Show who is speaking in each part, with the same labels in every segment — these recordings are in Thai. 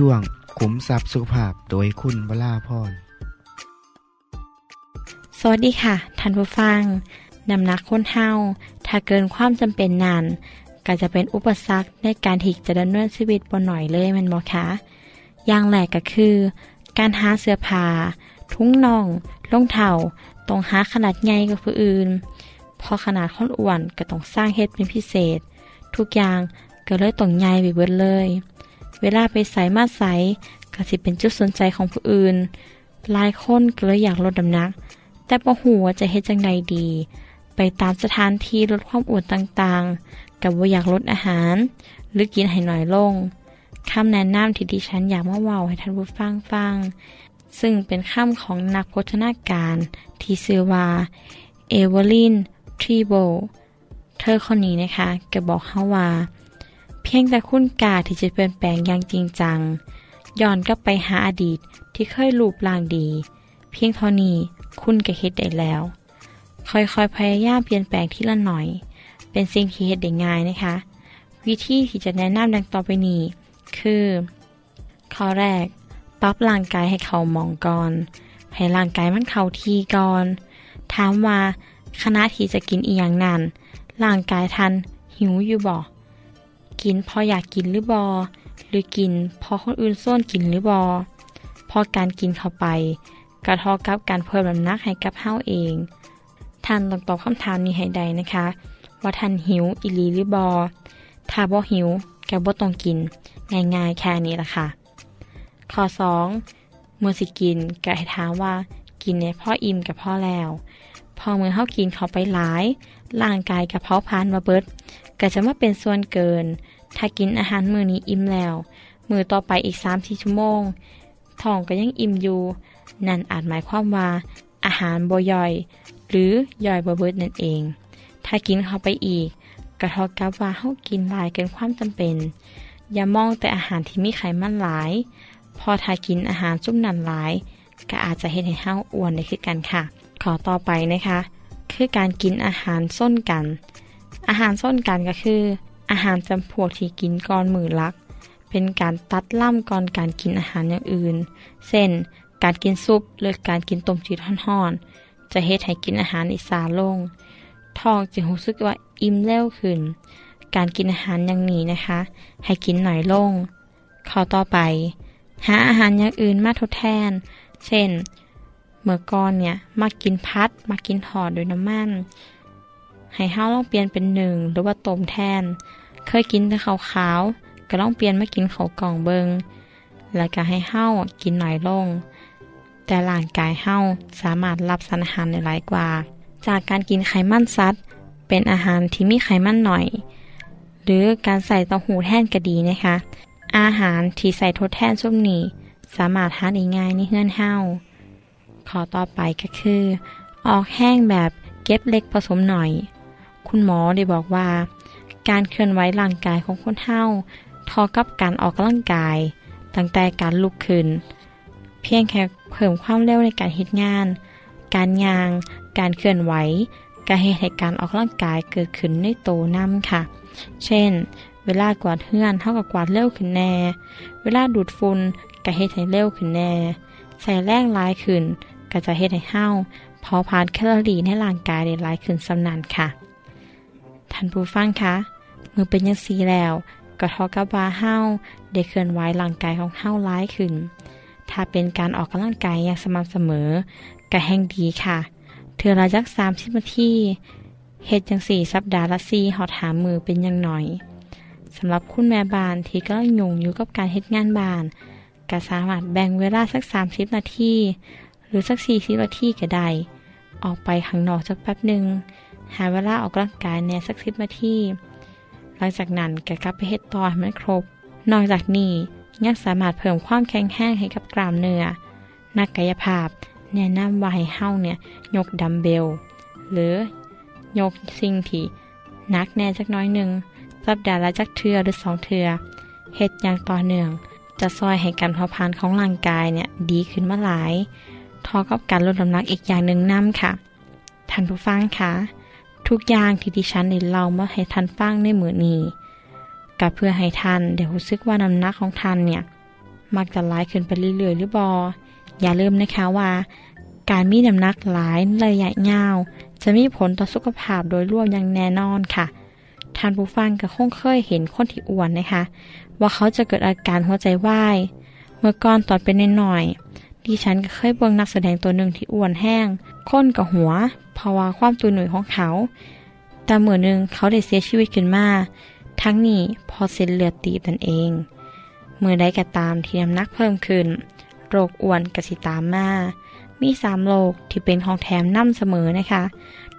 Speaker 1: ช่วงขุมทรัพย์สุขภาพโดยคุณวราพร
Speaker 2: สวัสดีค่ะท่านผู้ฟังน้ำหนักคนเฮาถ้าเกินความจำเป็นนานก็จะเป็นอุปสรรคในการที่จะดำเนินชีวิตบ่หน่อยเลยแม่นบ่คะอย่างแรกก็คือ การหาเสื้อผ้าทุ้งน่องรองเท้าต้องหาขนาดใหญ่กว่าผู้อื่นเพราะขนาดคนอ้วนก็ต้องสร้างเฮ็ดเป็นพิเศษ ทุกอย่างก็เลยต้องใหญ่ไปเบิดเลย เวลาไปใส่มาใส่ก็สิเป็นจุดสนใจของผู้อื่นหลายคนก็เลยอยากลดน้ำหนัก แต่บ่ฮู้ว่าจะเฮ็ดจังไดดี ไปตามสถานที่ลดความอ้วนต่างๆ กับบ่าอยากลดอาหาร หรือกินให้หน้อยลงคำแนะนำที่ดิฉันอยากมาเว้าให้ท่านผู้ฟังฟัง ซึ่งเป็นคำของนักโภชนาการที่ชื่อว่าเอเวอร์ลินทรีโบเธอคนนี้นะคะก็บอกเฮาว่า เพียงแต่คุณกล้าที่จะเปลี่ยนแปลงอย่างจริงจัง ย้อนกลับไปหาอดีตที่เคยรูปร่างดี เพียงเท่านี้คุณก็เฮ็ดได้แล้ว ค่อยๆพยายามเปลี่ยนแปลงทีละหน่อย เป็นสิ่งที่เฮ็ดได้ง่ายนะคะ วิธีที่จะแนะนำดังต่อไปนี้ คือ ข้อแรก ปรับร่างกายให้เขามองก่อน ให้ร่างกายมันเข้าที่ก่อน ถามว่าขณะที่จะกินอีหยังนั้นร่างกายทันหิวอยู่บ่ กินพออยากกินหรือบอหรือกินพอคนอื่นส้นกินหรือบอพอการกินเข้าไป กระทอกับการเพิ่มน้ำหนักให้กับเฮาเอง ท่านต้องตอบคำถามนี้ให้ได้นะคะ ว่าท่านหิวอีหลีหรือบอถ้าบ่หิวแกบ่ต้องกิน ง่ายๆแค่นี้ล่ะค่ะ ข้อ 2 เมื่อสิกินก็ให้ถามว่ากินเนี่ยพออิ่มกับพ่อแล้ว พอเมื่อเฮากินเข้าไปหลายร่างกายกระเพาะพานมาเบิด ก็จะมาเป็นส่วนเกิน ถ้ากินอาหารมื้อนี้อิ่มแล้ว มื้อต่อไปอีก3-4ชั่วโมงท้องก็ยังอิ่มอยู่ นั่นอาจหมายความว่า อาหารบ่ย่อย หรือย่อยบ่เบิดนั่นเอง ถ้ากินเข้าไปอีกก็เท่ากับว่าเฮากินหลายเกินความจำเป็น อย่ามองแต่อาหารที่มีไขมันหลาย พอถ้ากินอาหารจุ่มนั้นหลาย ก็อาจจะเฮ็ดให้เฮาอ้วนได้คือกันค่ะ ขอต่อไปนะคะ คือการกินอาหารส้นกัน อาหารส้นกันก็คือ อาหารจำพวกที่กินก่อนมือลัก เป็นการตัดล่ำก่อนการกินอาหารอย่างอื่น เช่น การกินซุปหรือการกินต้มจืดร้อนๆ จะเฮ็ดให้กินอาหารอีสาลง ท้องจะรู้สึกว่าอิ่มเร็วขึ้น การกินอาหารอย่างนี้นะคะ ให้กินหน่อยลง ข้อต่อไป หาอาหารอย่างอื่นมาทดแทน เช่น เมื่อก่อนเนี่ยมากินพัดมากินทอดด้วยน้ำมัน ให้เฮาลองเปลี่ยนเป็นหนึ่งหรือว่าต้มแทน เคยกินแต่ข้าวขาวก็ลองเปลี่ยนมากินข้าวกล่องเบิงแล้วก็ให้เฮากินหน่อยลง แต่ร่างกายเฮาสามารถรับสารอาหารได้หลายกว่า จากการกินไขมันสัตว์เป็นอาหารที่มีไขมันหน่อย หรือการใส่เต้าหู้แทนก็ดีนะคะ อาหารที่ใส่ทดแทนซุมนี้สามารถหาได้ง่ายในเฮือนเฮาขอต่อไปก็คือ ออกแห้งแบบเก็บเล็กผสมหน่อย คุณหมอได้บอกว่า การเคลื่อนไหวร่างกายของคนเฮาทอกับการออกกำลังกาย ตั้งแต่การลุกขึ้น เพียงแค่เพิ่มความเร็วในการเฮ็ดงาน การยาง การเคลื่อนไหวการเฮ็ดให้การออกกำลังกายเกิดขึ้นในโตนํค่ะ เช่น เวลากวาดเฮือนเท่ากับกวาดเร็วขึ้นแน่ เวลาดูดฝุ่นก็เฮ็ดให้เร็วขึ้นแน่ ใส่แรงลายขึ้นก็จะเฮ็ดให้เฮาเผาผลาญแคลอรี่ในร่างกายได้หลายขึ้นสำนันค่ะ ท่านผู้ฟังคะมือเป็นย่างซีแล้วก็ทอกับว่าเฮาได้เคลื่อนไหวร่างกายของเฮาหลายขึ้น ถ้าเป็นการออกกำลังกายอย่างสม่ำเสมอก็แห่งดีค่ะเทือละจัก30นาทีเฮ็ดจังสี่สัปดาห์ละ4หอดหามือเป็นอย่างหน่อยสำหรับคุณแม่บ้านที่กำลังยุ่งอยู่กับการเฮ็ดงานบ้านก็สามารถแบ่งเวลาสัก 30 นาทีหรือสัก 40 นาทีก็ได้ ออกไปข้างนอกสักแป๊บหนึ่ง หาเวลาออกกำลังกายแน่สัก10นาทีหลังจากนั้นแกกลับไปเฮ็ดต่อให้มันครบ นอกจากนี้ยังสามารถเพิ่มความแข็งแรงให้กับกล้ามเนื้อนักกายภาพ แนะนำว่าให้เฮ้าเนี่ยยกดัมเบล หรือยกสิ่งที่หนักแน่จักน้อยหนึ่งสัปดาห์ละจักเทือหรือสองเทือเฮ็ดอย่างต่อเนื่อง จะซอยให้การเผาผลาญของร่างกายเนี่ยดีขึ้นมาหลายทอกับการลดน้ำหนักอีกอย่างหนึ่งนํค่ะท่านผู้ฟังคะ ทุกอย่างที่ดิฉันได้เล่ามาให้ท่านฟังในมือนี้ก็เพื่อให้ท่านได้รู้สึกว่าน้ำหนักของท่านเนี่ย มักจะหลายขึ้นไปเรื่อยๆหรือบออย่าลืมนะคะว่า การมีน้ำหนักหลายระยะยาว จะมีผลต่อสุขภาพโดยรวมอย่างแน่นอนค่ะ ท่านผู้ฟังก็คงเคยเห็นคนที่อ้วนนะคะ ว่าเขาจะเกิดอาการหัวใจวายเมื่อก่อนตอนเป็นน่อย ดิฉันก็เคยเบิ่งนักแสดงตัวหนึ่งที่อ้วนแห้งค้นกับหัวเพราะว่าความตัวหน่วยของเขา แต่เมื่อหนึ่งเขาได้เสียชีวิตขึ้นมา ทั้งนี้พอเส้นเลือดตีบนั่นเอง เมื่อใดก็ตามที่น้ำหนักเพิ่มขึ้น โรคอ้วนกสิตามมา มีสามโรคที่เป็นของแถมนํเสมอนะคะ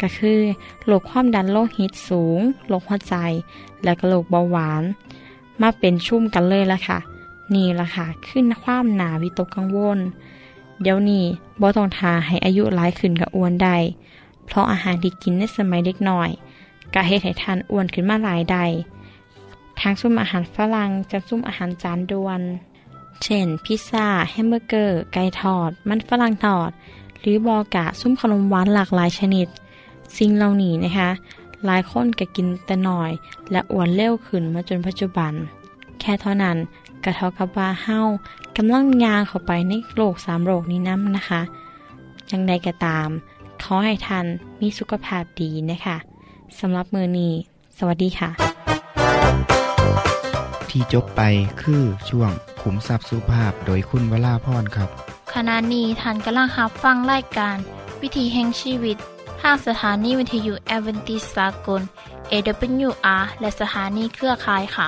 Speaker 2: ก็คือโรคความดันโลหิตสูง โรคหัวใจ และก็โรคเบาหวาน มาเป็นชุ่มกันเลยละค่ะนี่ละค่ะ ขึ้นความหนาวิตกกังวล เดี๋ยวนี้บ่ต้องทาให้อายุหลายขึ้นกับอ้วนได้เพราะอาหารที่กินในสมัยเด็กน้อยก็เฮ็ดให้ท่านอ้วนขึ้นมาหลายได้ทางซุ่มอาหารฝรั่งจะซุ่มอาหารจานด่วน เช่น พิซซ่า แฮมเบอร์เกอร์ ไก่ทอด มันฝรั่งทอด หรือบ่กะซุ่มขนมหวานหลากหลายชนิด สิ่งเหล่านี้นะคะ หลายคนก็กินแต่น้อย และอ้วนเร็วขึ้นมาจนปัจจุบัน แค่เท่านั้นก็เท่ากับว่าเฮา กำลังย่างเข้าไปในโรคสามโรคนี้นำนะคะจังใดก็ตาม ขอให้ท่านมีสุขภาพดีนะคะสำหรับมือนี้สวัสดีค่ะ
Speaker 1: ที่จบไปคือช่วงขุมทรัพย์สุภาพโดยคุณวราพรครับ
Speaker 3: ขณะนี้ท่านกำลังรับฟังรายการ วิถีแห่งชีวิตทางสถานีวิทยุแอเวนติสากล AWR และสถานีเครือข่ายค่ะ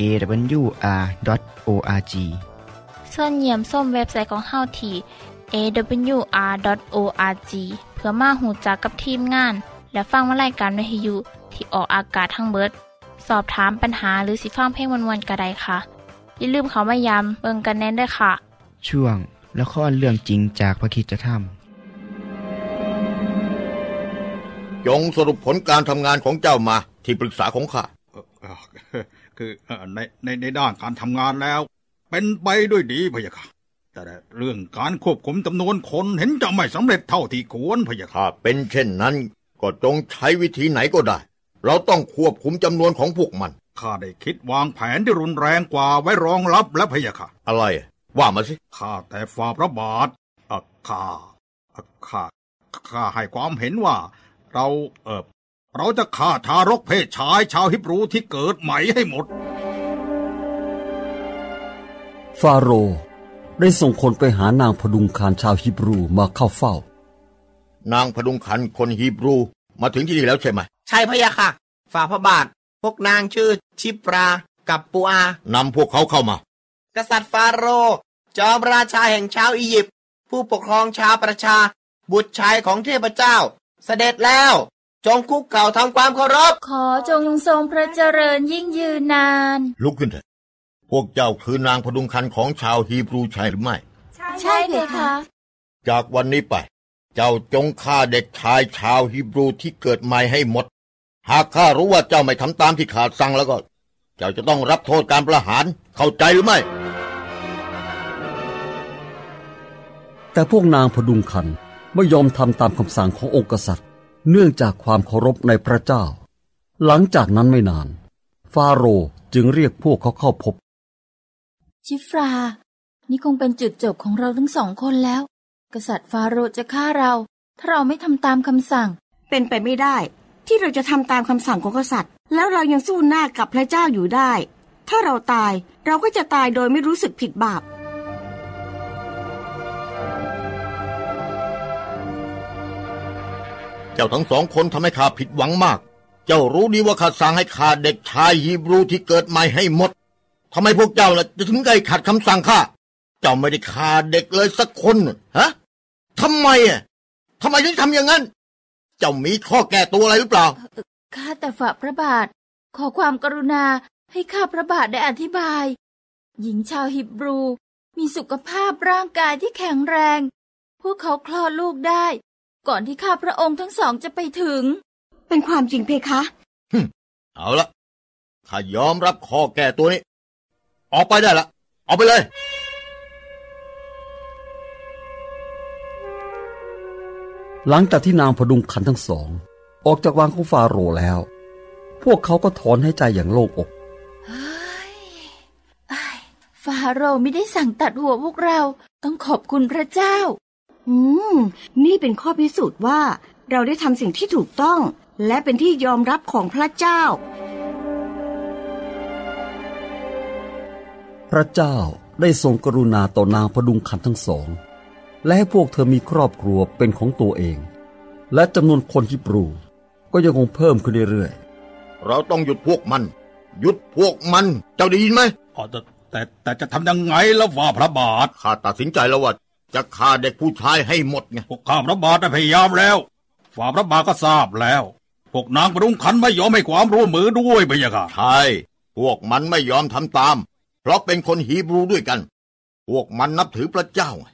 Speaker 1: awr.org
Speaker 3: ส่วนเยี่ยมส้มเว็บไซต์ของเฮาที่ awr.org เพื่อมาหูจักกับทีมงาน และฟังวารายการวิทยุที่ออกอากาศทั้งเบิด สอบถามปัญหาหรือสิฟังเพลงวนๆกระไดค่ะ อย่าลืมเขามายามเบิงกันแน่นด้วยค่ะ
Speaker 1: ช่วงละครเรื่องจริงจากพระคิดธรรม
Speaker 4: จงสรุปผลการทำงานของเจ้ามาที่ปรึกษาของข้า
Speaker 5: เอ่อเอ่อ คือเอ่อในในในด้านการทำงานแล้ว เป็นไปด้วยดีพะยะค่ะแต่เรื่องการควบคุมจำนวนคนเห็นจะไม่สำเร็จเท่าที่ควรพะยะค่ะ
Speaker 4: ถ้าเป็นเช่นนั้น ก็จงใช้วิธีไหนก็ได้ เราต้องควบคุมจำนวนของพวกมัน
Speaker 5: ข้าได้คิดวางแผนที่รุนแรงกว่าไว้รองรับและพะยะค่ะ
Speaker 4: อะไร ว่ามาสิ
Speaker 5: ข้าแต่ฝ่าพระบาทเอ่อข้าเอ่อข้าข้าให้ความเห็นว่า เราเออ เราจะฆ่าทารกเพศชายชาวฮิบรูที่เกิดใหม่ให้หมด
Speaker 6: ฟาโรห์ได้ส่งคนไปหานางพดุงคารชาวฮิบรูมาเข้าเฝ้า
Speaker 4: นางพดุงขันคนฮีบรูมาถึงที่นี่แล้วใช่ไหม
Speaker 7: ใช่พะยะค่ะ ฝ่าพระบาท พวกนางชื่อชิปรากับปูอา
Speaker 4: นำพวกเขาเข้ามา
Speaker 7: กษัตริย์ฟาโรห์จอมราชาแห่งชาวอียิปต์ผู้ปกครองชาวประชา บุตรชายของเทพเจ้า เสด็จแล้ว จงคุกเข่าทำความเคารพ
Speaker 8: ขอจงทรงพระเจริญยิ่งยืนนาน
Speaker 4: ลุกขึ้นเถอะ พวกเจ้าคือนางพดุงคันของชาวฮีบรูใช่หรือไม่
Speaker 8: ใช่เพคะ
Speaker 4: จากวันนี้ไป เจ้าจงฆ่าเด็กชายชาวฮีบรูที่เกิดใหม่ให้หมด หากข้ารู้ว่าเจ้าไม่ทำตามที่ขาดสั่งแล้วก็ เจ้าจะต้องรับโทษการประหาร เข้าใจหรือไม่
Speaker 6: แต่พวกนางพดุงคันไม่ยอมทำตามคำสั่งขององค์กษัตริย์ เนื่องจากความเคารพในพระเจ้า หลังจากนั้นไม่นาน ฟาโรห์จึงเรียกพวกเขาเข้าพบ
Speaker 8: ชิฟรา นี่คงเป็นจุดจบของเราทั้งสองคนแล้ว กษัตริย์ฟาโรห์จะฆ่าเรา ถ้าเราไม่ทำตามคำสั่ง
Speaker 9: เป็นไปไม่ได้ ที่เราจะทำตามคำสั่งของกษัตริย์ แล้วเรายังสู้หน้ากับพระเจ้าอยู่ได้ ถ้าเราตายเราก็จะตายโดยไม่รู้สึกผิดบาป
Speaker 4: เจ้าทั้งสองคนทำให้ข้าผิดหวังมาก เจ้ารู้ดีว่าข้าสั่งให้ฆ่าเด็กชายฮีบรูที่เกิดใหม่ให้หมดทำไมพวกเจ้าล่ะจะถึงได้ขัดคำสั่งข้า เจ้าไม่ได้ฆ่าเด็กเลยสักคน ฮะทำไมอะทำไมถึงทำอย่างนั้น เจ้ามีข้อแก้ตัวอะไรหรือเปล่า
Speaker 8: ข้าแต่ฝ่าพระบาท ขอความกรุณาให้ข้าพระบาทได้อธิบาย หญิงชาวฮิบรู มีสุขภาพร่างกายที่แข็งแรง พวกเขาคลอดลูกได้ ก่อนที่ข้าพระองค์ทั้งสองจะไปถึง
Speaker 9: เป็นความจริงเพคะ
Speaker 4: เอาละข้ายอมรับข้อแก้ตัวนี้ ออกไปได้ละออกไปเลย
Speaker 6: หลังจากที่นางพดุงคันทั้งสอง ออกจากวังของฟาโรห์แล้ว พวกเขาก็ถอนให้ใจอย่างโล่งอก
Speaker 8: เฮ้ยอ้ายฟาโรห์ไม่ได้สั่งตัดหัวพวกเรา ต้องขอบคุณพระเจ้า
Speaker 9: อืม นี่เป็นข้อพิสูจน์ว่า เราได้ทำสิ่งที่ถูกต้อง และเป็นที่ยอมรับของพระเจ้า
Speaker 6: พระเจ้าได้ทรงกรุณาต่อนางพดุงคันทั้งสอง และให้พวกเธอมีครอบครัวเป็นของตัวเอง และจำนวนคนฮิบรูก็ยังคงเพิ่มขึ้นเรื่อย
Speaker 4: เราต้องหยุดพวกมัน หยุดพวกมัน เจ้าได้ยินไหม
Speaker 5: อ๋อแต่แต่แต่จะทำยังไงแล้วว่าพระบาท
Speaker 4: ข้าตัดสินใจแล้วว่า จะฆ่าเด็กผู้ชายให้หมดไง
Speaker 5: พวกข้าพระบาทได้พยายามแล้วฝ่าพระบาทก็ทราบแล้ว พวกนางปรุงคันไม่ยอมให้ความร่วมมือด้วยพะยะค่ะ
Speaker 4: ใช่พวกมันไม่ยอมทำตาม เพราะเป็นคนฮีบรูด้วยกัน พวกมันนับถือพระเจ้าไง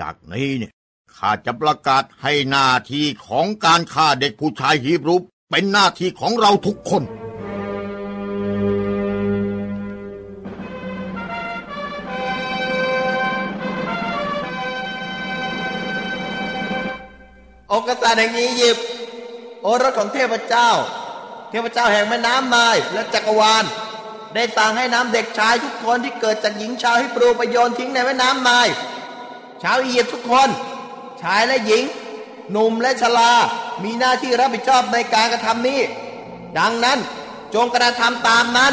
Speaker 4: จากนี้เนี่ยข้าจะประกาศให้หน้าที่ของการฆ่าเด็กผู้ชายฮีบรูเป็นหน้าที่ของเราทุกคน
Speaker 7: องค์กษัตริย์แห่งอียิปต์โอรสของเทพเจ้า เทพเจ้าแห่งแม่น้ำไมายและจักรวาล ได้สั่งให้น้ำเด็กชายทุกคนที่เกิดจากหญิงชาวฮิบรูไปโยนทิ้งในแม่น้ำไมายชาวอียิปต์ทุกคน ชายและหญิง หนุ่มและชรามีหน้าที่รับผิดชอบในการกระทำนี้ ดังนั้นจงกระทำตามนั้น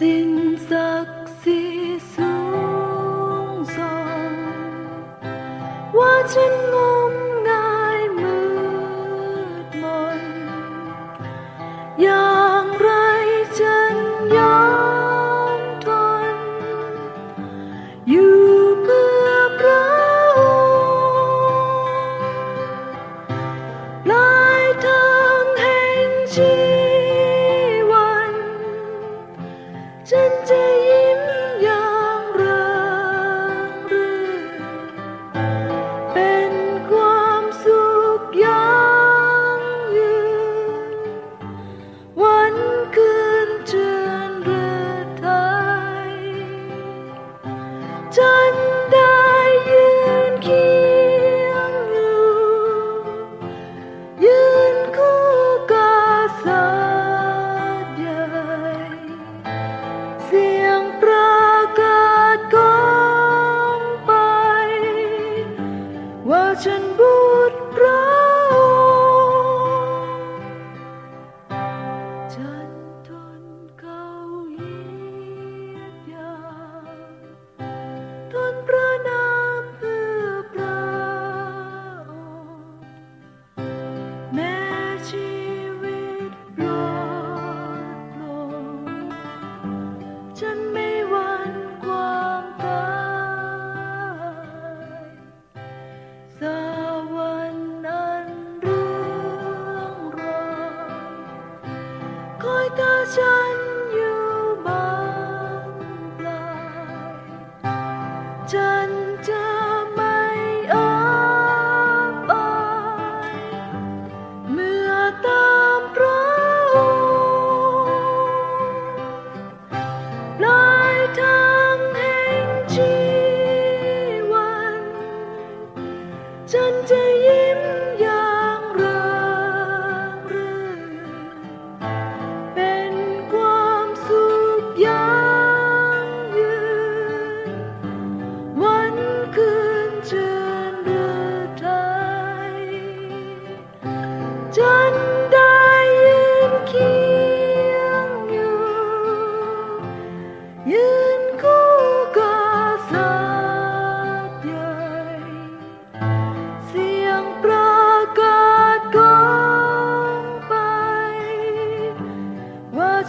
Speaker 10: สิ้นศักดิ์ศรี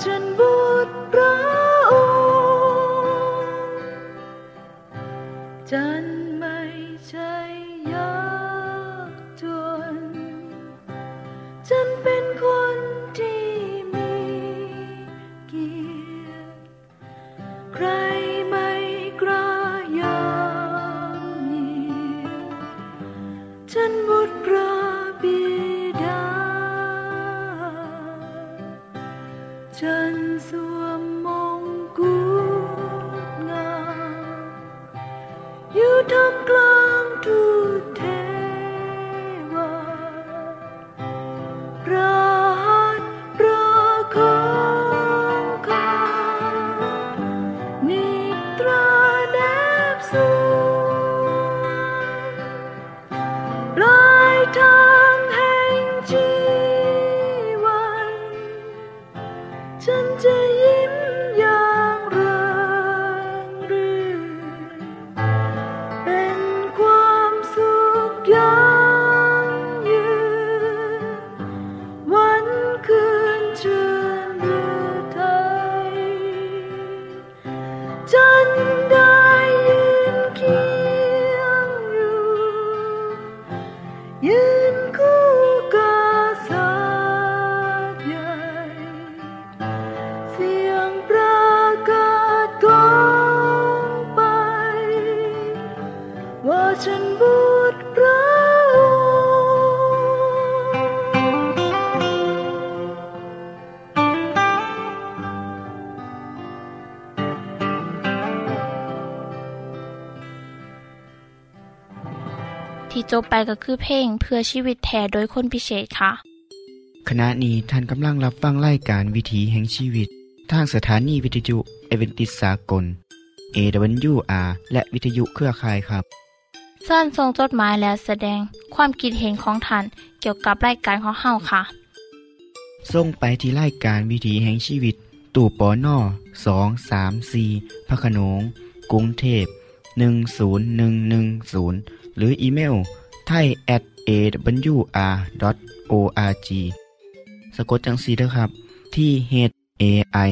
Speaker 10: ว่าา ที่จบไปก็คือเพลงเพื่อ
Speaker 3: ชีวิตแทนโดยคนพิเศษค่ะ
Speaker 1: ขณะนี้ท่านกำลังรับฟังรายการวิถีแห่งชีวิต ทางสถานีวิทยุเอเวนติสากล AWR และวิทยุเครือข่ายครับ
Speaker 3: ส่วนส่งจดหมายและแสดงความคิดเห็นของท่านเกี่ยวกับรายการของเฮาค่ะ
Speaker 1: ส่งไปที่รายการวิถีแห่งชีวิต ตู่ปอน่อสองสามสีพระโขนงกรุงเทพ10110 หรืออีเมลไทย at awr.org สะกดจังสีนะครับ ที่ h a i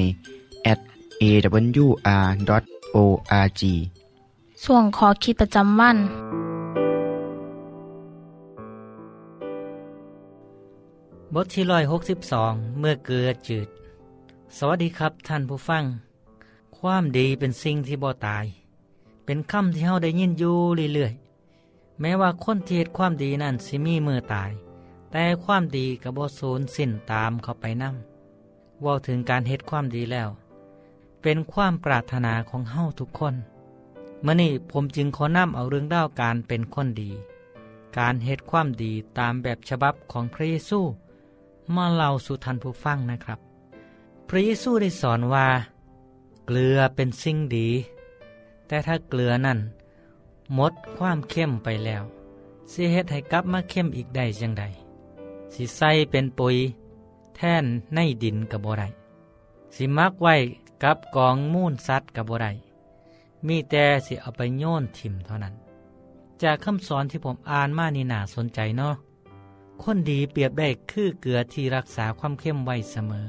Speaker 1: at awr.org
Speaker 3: ส่วนขอคิดประจำวัน
Speaker 11: บทที่ร้อยหกสิบสองเมื่อเกลือจืด สวัสดีครับท่านผู้ฟัง ความดีเป็นสิ่งที่บ่ตาย เป็นคำที่เฮาได้ยินอยู่เรื่อยๆ แม้ว่าคนที่เฮ็ดความดีนั่นสิมีมือตาย แต่ความดีกับบสูญสิ้นตามเขาไปนำว่าถึงการเฮ็ดความดีแล้ว เป็นความปรารถนาของเฮาทุกคนเมื่อนี้ผมจึงขอนำเอาเรื่องด้าวการเป็นคนดี การเฮ็ดความดีตามแบบฉบับของพระเยซูมาเล่าสู่ท่านผู้ฟังนะครับ พระเยซูได้สอนว่า เกลือเป็นสิ่งดี แต่ถ้าเกลือนั่น หมดความเข้มไปแล้วสิเฮ็ดให้กลับมาเข้มอีกได้จังใดสิใส่เป็นปุ๋ย แท่นในดินกับบ่ได้สิมักไว้กับกองมูลสัตว์กับบ่ได้มีแต่สิเอาไปโยนถิ่มเท่านั้น จากคำสอนที่ผมอ่านมานี่น่าสนใจเนาะคนดีเปรียบได้คือเกลือที่รักษาความเข้มไว้เสมอ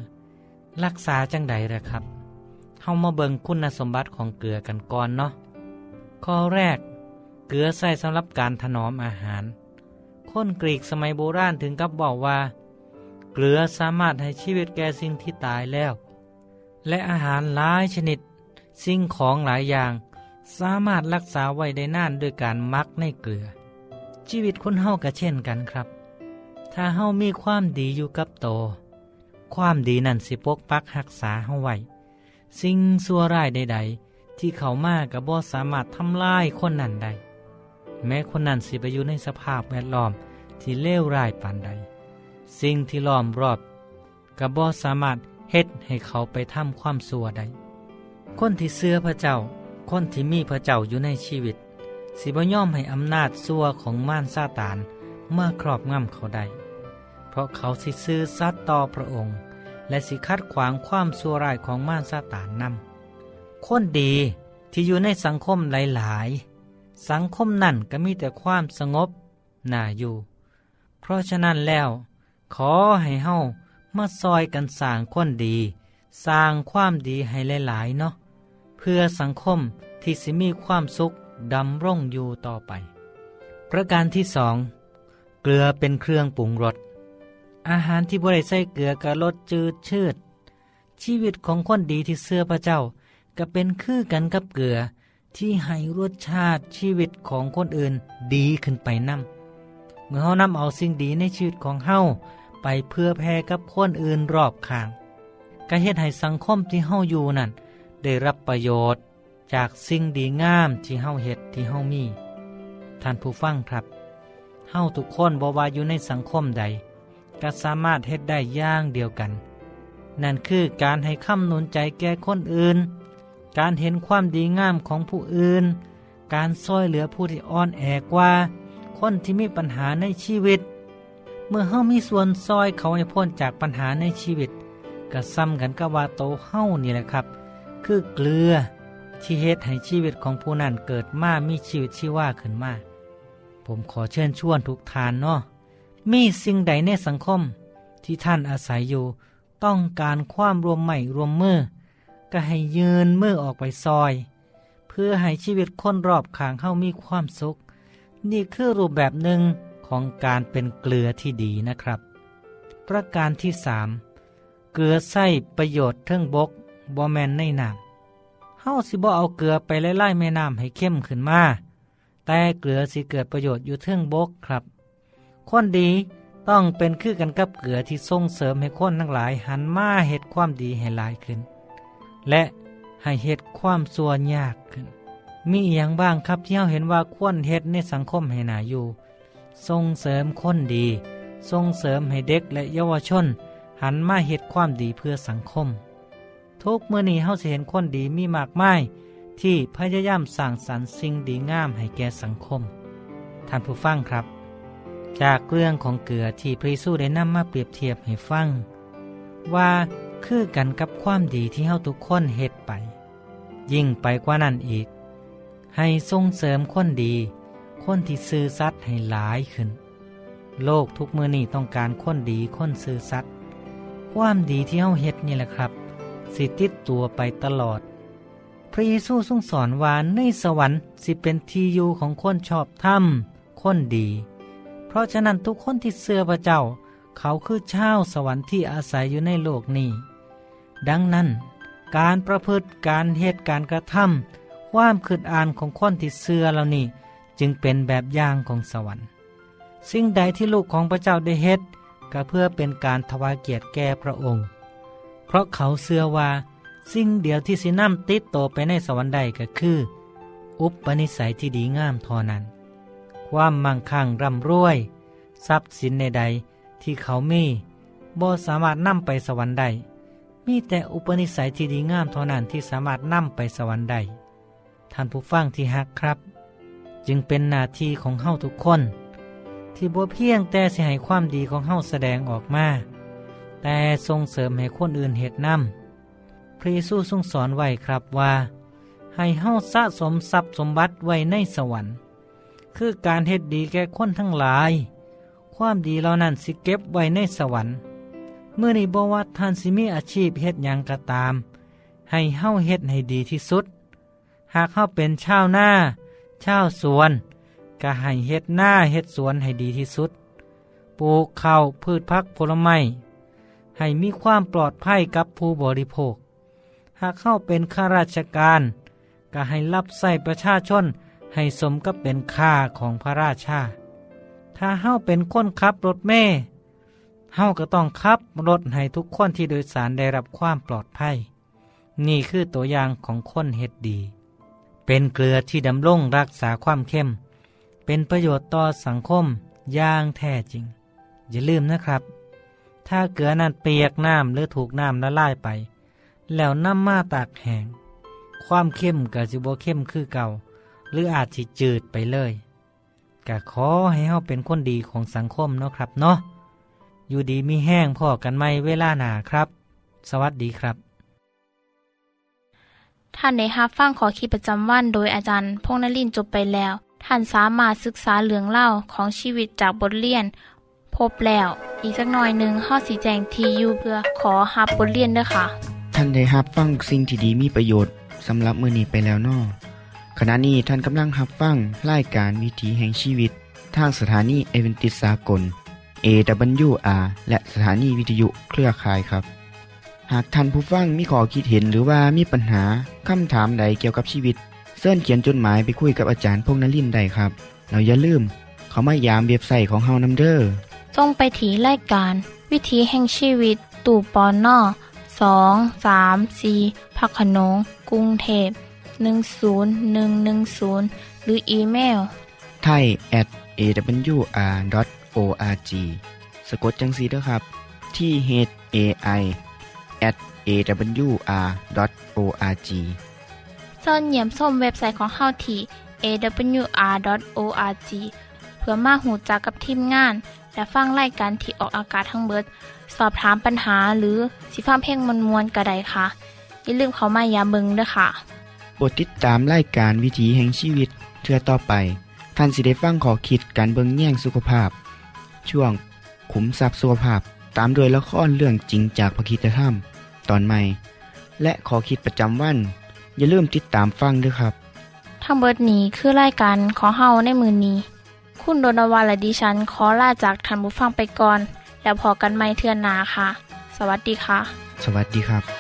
Speaker 11: รักษาจังใดละครับเฮามาเบิงคุณสมบัติของเกลือกันก่อนเนาะข้อแรก เกลือใส่สำหรับการถนอมอาหาร คนกรีกสมัยโบราณถึงกับบอกว่า เกลือสามารถให้ชีวิตแก่สิ่งที่ตายแล้ว และอาหารหลายชนิด สิ่งของหลายอย่าง สามารถรักษาไว้ได้นานด้วยการมักในเกลือ ชีวิตคนเฮาก็เช่นกันครับ ถ้าเฮามีความดีอยู่กับโต ความดีนั่นสิปกปักรักษาเฮาไว้สิ่งชั่วร้ายใด ๆ ที่เขามากับบ่สามารถทำลายคนนั้นได้ แม้คนนั้นสิไปอยู่ในสภาพแวดล้อมที่เลวร้ายปานใด สิ่งที่ล้อมรอบกับบอสามารถเฮ็ดให้เขาไปทำความสัวได้คนที่เสื้อพระเจ้า คนที่มีพระเจ้าอยู่ในชีวิต สิบย่อมให้อำนาจสัวของม่านซาตานเมื่อครอบงำเขาได้ เพราะเขาสิซื้อซัดต่อพระองค์ และสิคัดขวางความสัวร้ายของม่านซาตานนำคนดีที่อยู่ในสังคมหลาย ๆ สังคมนั่นก็มีแต่ความสงบน่าอยู่ เพราะฉะนั้นแล้ว ขอให้เฮามาซอยกันสร้างคนดี สร้างความดีให้หลาย ๆ เนาะเพื่อสังคมที่สิมีความสุขดำร่งอยู่ต่อไป ประการที่สองเกลือเป็นเครื่องปรุงรสอาหารที่บริใส่เกลือกะรสจืดชืด ชีวิตของคนดีที่เสื้อพระเจ้า ก็เป็นคือกันกับเกลือ ที่ให้รสชาติชีวิตของคนอื่นดีขึ้นไปนั่มเมื่อเฮานำเอาสิ่งดีในชีวิตของเฮาไปเพื่อแพร่กับคนอื่นรอบข้างก็เฮ็ดให้สังคมที่เฮาอยู่นั่น ได้รับประโยชน์จากสิ่งดีงามที่เฮาเฮ็ดที่เฮามี ท่านผู้ฟังครับ เฮาทุกคนบ่ว่าอยู่ในสังคมใด ก็สามารถเฮ็ดได้อย่างเดียวกัน นั่นคือการให้คำนุนใจแก่คนอื่น การเห็นความดีงามของผู้อื่น การช่วยเหลือผู้ที่อ่อนแอกว่า คนที่มีปัญหาในชีวิต เมื่อเฮามีส่วนซอยเขาให้พ้นจากปัญหาในชีวิตก็ซ้ำกันกับว่าโตเฮานี่แหละครับ คือเกลือที่เฮ็ดให้ชีวิตของผู้นั้นเกิดมามีชีวิตชีว่าขึ้นมา ผมขอเชิญชวนทุกทานเนาะมีสิ่งใดในสังคมที่ท่านอาศัยอยู่ ต้องการความรวมใหม่รวมมือ ก็ให้ยืนมือออกไปซอย เพื่อให้ชีวิตคนรอบข้างเฮามีความสุข นี่คือรูปแบบหนึ่งของการเป็นเกลือที่ดีนะครับ ประการที่สามเกลือใส่ประโยชน์เทิงบกบอแมนในน้ำเฮาสิบ่เอาเกลือไปไล่ไล่แม่น้ำให้เข้มขึ้นมา แต่เกลือสิเกิดประโยชน์อยู่เทิงบกครับ คนดีต้องเป็นคือกันกับเกลือที่ส่งเสริมให้คนทั้งหลายหันมาเหตุความดีให้หลายขึ้น และให้เหตุความสัวยากขึ้น มีอย่างบ้างครับที่เราเห็นว่าควรเฮ็ดในสังคมให้หนาอยู่ ส่งเสริมคนดี ส่งเสริมให้เด็กและเยาวชน หันมาเฮ็ดความดีเพื่อสังคม ทุกเมื่อนี้เฮาจะเห็นคนดีมีมากมายที่พยายามสร้างสรรค์สิ่งดีงามให้แก่สังคม ท่านผู้ฟังครับ จากเรื่องของเกลือที่พระเยซูได้นำมาเปรียบเทียบให้ฟัง ว่า คือกันกับความดีที่เฮาทุกคนเฮ็ดไป ยิ่งไปกว่านั้นอีก ให้ส่งเสริมคนดี คนที่ซื่อสัตย์ให้หลายขึ้น โลกทุกมือนี่ต้องการคนดีคนซื่อสัตย์ความดีที่เฮาเฮ็ดนี่แหละครับ สิติดตัวไปตลอด พระเยซูทรงสอนว่าในสวรรค์สิเป็นที่อยู่ของคนชอบธรรมคนดี เพราะฉะนั้นทุกคนที่เสื่อพระเจ้า เขาคือชาวสวรรค์ที่อาศัยอยู่ในโลกนี้ ดังนั้น การประพฤติการเหตุการกระทำความคืดอ่านของคนที่เสื่อเหล่านี้จึงเป็นแบบอย่างของสวรรค์ สิ่งใดที่ลูกของพระเจ้าได้เฮ็ดก็เพื่อเป็นการถวายเกียรติแก่พระองค์ เพราะเขาเสื่อว่า สิ่งเดียวที่สินำติดโตไปในสวรรค์ใดก็คือ อุปนิสัยที่ดีงามทอนั้น ความมั่งคั่งร่ำรวย ทรัพย์สินใดๆที่เขามีบ่สามารถนำไปสวรรค์ได้ มีแต่อุปนิสัยที่ดีงามเท่านั้นที่สามารถนำไปสวรรค์ได้ท่านผู้ฟังที่ฮักครับ จึงเป็นหน้าที่ของเฮาทุกคน ที่บ่เพียงแต่สิให้ความดีของเฮาแสดงออกมา แต่ส่งเสริมให้คนอื่นเหตุนำพระเยซูทรงสอนไว้ครับว่า ให้เฮาสะสมทรัพย์สมบัติไว้ในสวรรค์ คือการเฮ็ดดีแก่คนทั้งหลาย ความดีเหล่านั้นสิเก็บไว้ในสวรรค์ เมื่อในบว่าท่านสิมีอาชีพเฮ็ดยังก็ตาม ให้เฮ้าเฮ็ดให้ดีที่สุด หากเขาเป็นชาวนาชาวสวน ก็ให้เฮ็ดหน้าเฮ็ดสวนให้ดีที่สุด ปลูกข้าวพืชพักผลไม้ให้มีความปลอดภัยกับผู้บริโภค หากเข้าเป็นข้าราชการ ก็ให้รับใส่ประชาชนให้สมกับเป็นค่าของพระราชา ถ้าเฮาเป็นคนขับรถเมย์ เฮาก็ต้องขับรถให้ทุกคนที่โดยสารได้รับความปลอดภัย นี่คือตัวอย่างของคนเฮ็ดดี เป็นเกลือที่ดำรงรักษาความเข้ม เป็นประโยชน์ต่อสังคมอย่างแท้จริง อย่าลืมนะครับ ถ้าเกลือนั้นเปียกน้ำหรือถูกน้ำละลายไป แล้วน้ำมาตากแห้งความเข้มก็จะบ่เข้มคือเก่า หรืออาจสิจืดไปเลยก็ขอให้เฮาเป็นคนดีของสังคมเนาะครับเนาะ อยู่ดีมีแห้งพ่อกันไม่เวลาหนาครับ สวัสดีครับ
Speaker 3: ท่านในฮับฟังขอคิดประจำวันโดยอาจารย์พงนลินจบไปแล้ว ท่านสามารถศึกษาเรื่องเล่าของชีวิตจากบทเรียน พบแล้ว อีกสักหน่อยหนึ่งข้อสีแจงทียูเพื่อขอฮับบทเรียนด้วยค่ะ
Speaker 1: ท่านได้รับฟังสิ่งที่ดีมีประโยชน์สำหรับมือนี้ไปแล้วนอขณะนี้ท่านกำลังรับฟังรายการวิถีแห่งชีวิต ทางสถานีเอเวนติสากล AWR และสถานีวิทยุเครือข่ายครับ หากท่านผู้ฟังมีข้อคิดเห็นหรือว่ามีปัญหาคำถามใดเกี่ยวกับชีวิตเสินเขียนจดหมายไปคุยกับอาจารย์พงนลินได้ครับ เราอย่าลืม เขามายามเว็บไซต์ของเฮานัมเดอร์
Speaker 3: จงไปถีรายการ วิถีแห่งชีวิต ตู่ปอนนอสองสามสีพักขนงกรุงเทพ10110 หรืออีเมล
Speaker 1: ไทย at awr.org สะกดจังสีด้วยครับ ที่ h a i at awr.org
Speaker 3: ส่วนเหยี่ยมส้มเว็บไซต์ของเฮาที่ awr.org เพื่อมาหูจักกับทีมงาน และฟังไล่การที่ออกอากาศทั้งเบิด สอบถามปัญหาหรือสิฟ้าเพลงมวลมวลกระไดค่ะ อย่าลืมเขามายาเบิงด้วยค่ะ
Speaker 1: โปรดติดตามไล่การวิถีแห่งชีวิตเทือต่อไปท่านสิได้ฟังขอคิดการเบิงแย่งสุขภาพ ช่วง ขุมทรัพย์สุขภาพ ตามโดยละครเรื่องจริงจากพระคีตธรรม ตอนใหม่ และขอคิดประจำวัน อย่าลืมติดตามฟังด้วยครับ
Speaker 3: ทั้งเบิดนี้คือรายการขอเฮาในมือนี้ คุณโดนวาและดิฉันขอลาจากทันบุฟังไปก่อน แล้วพอกันไม่เทื่อนนาค่ะ สวัสดีค่ะ
Speaker 1: สวัสดีครับ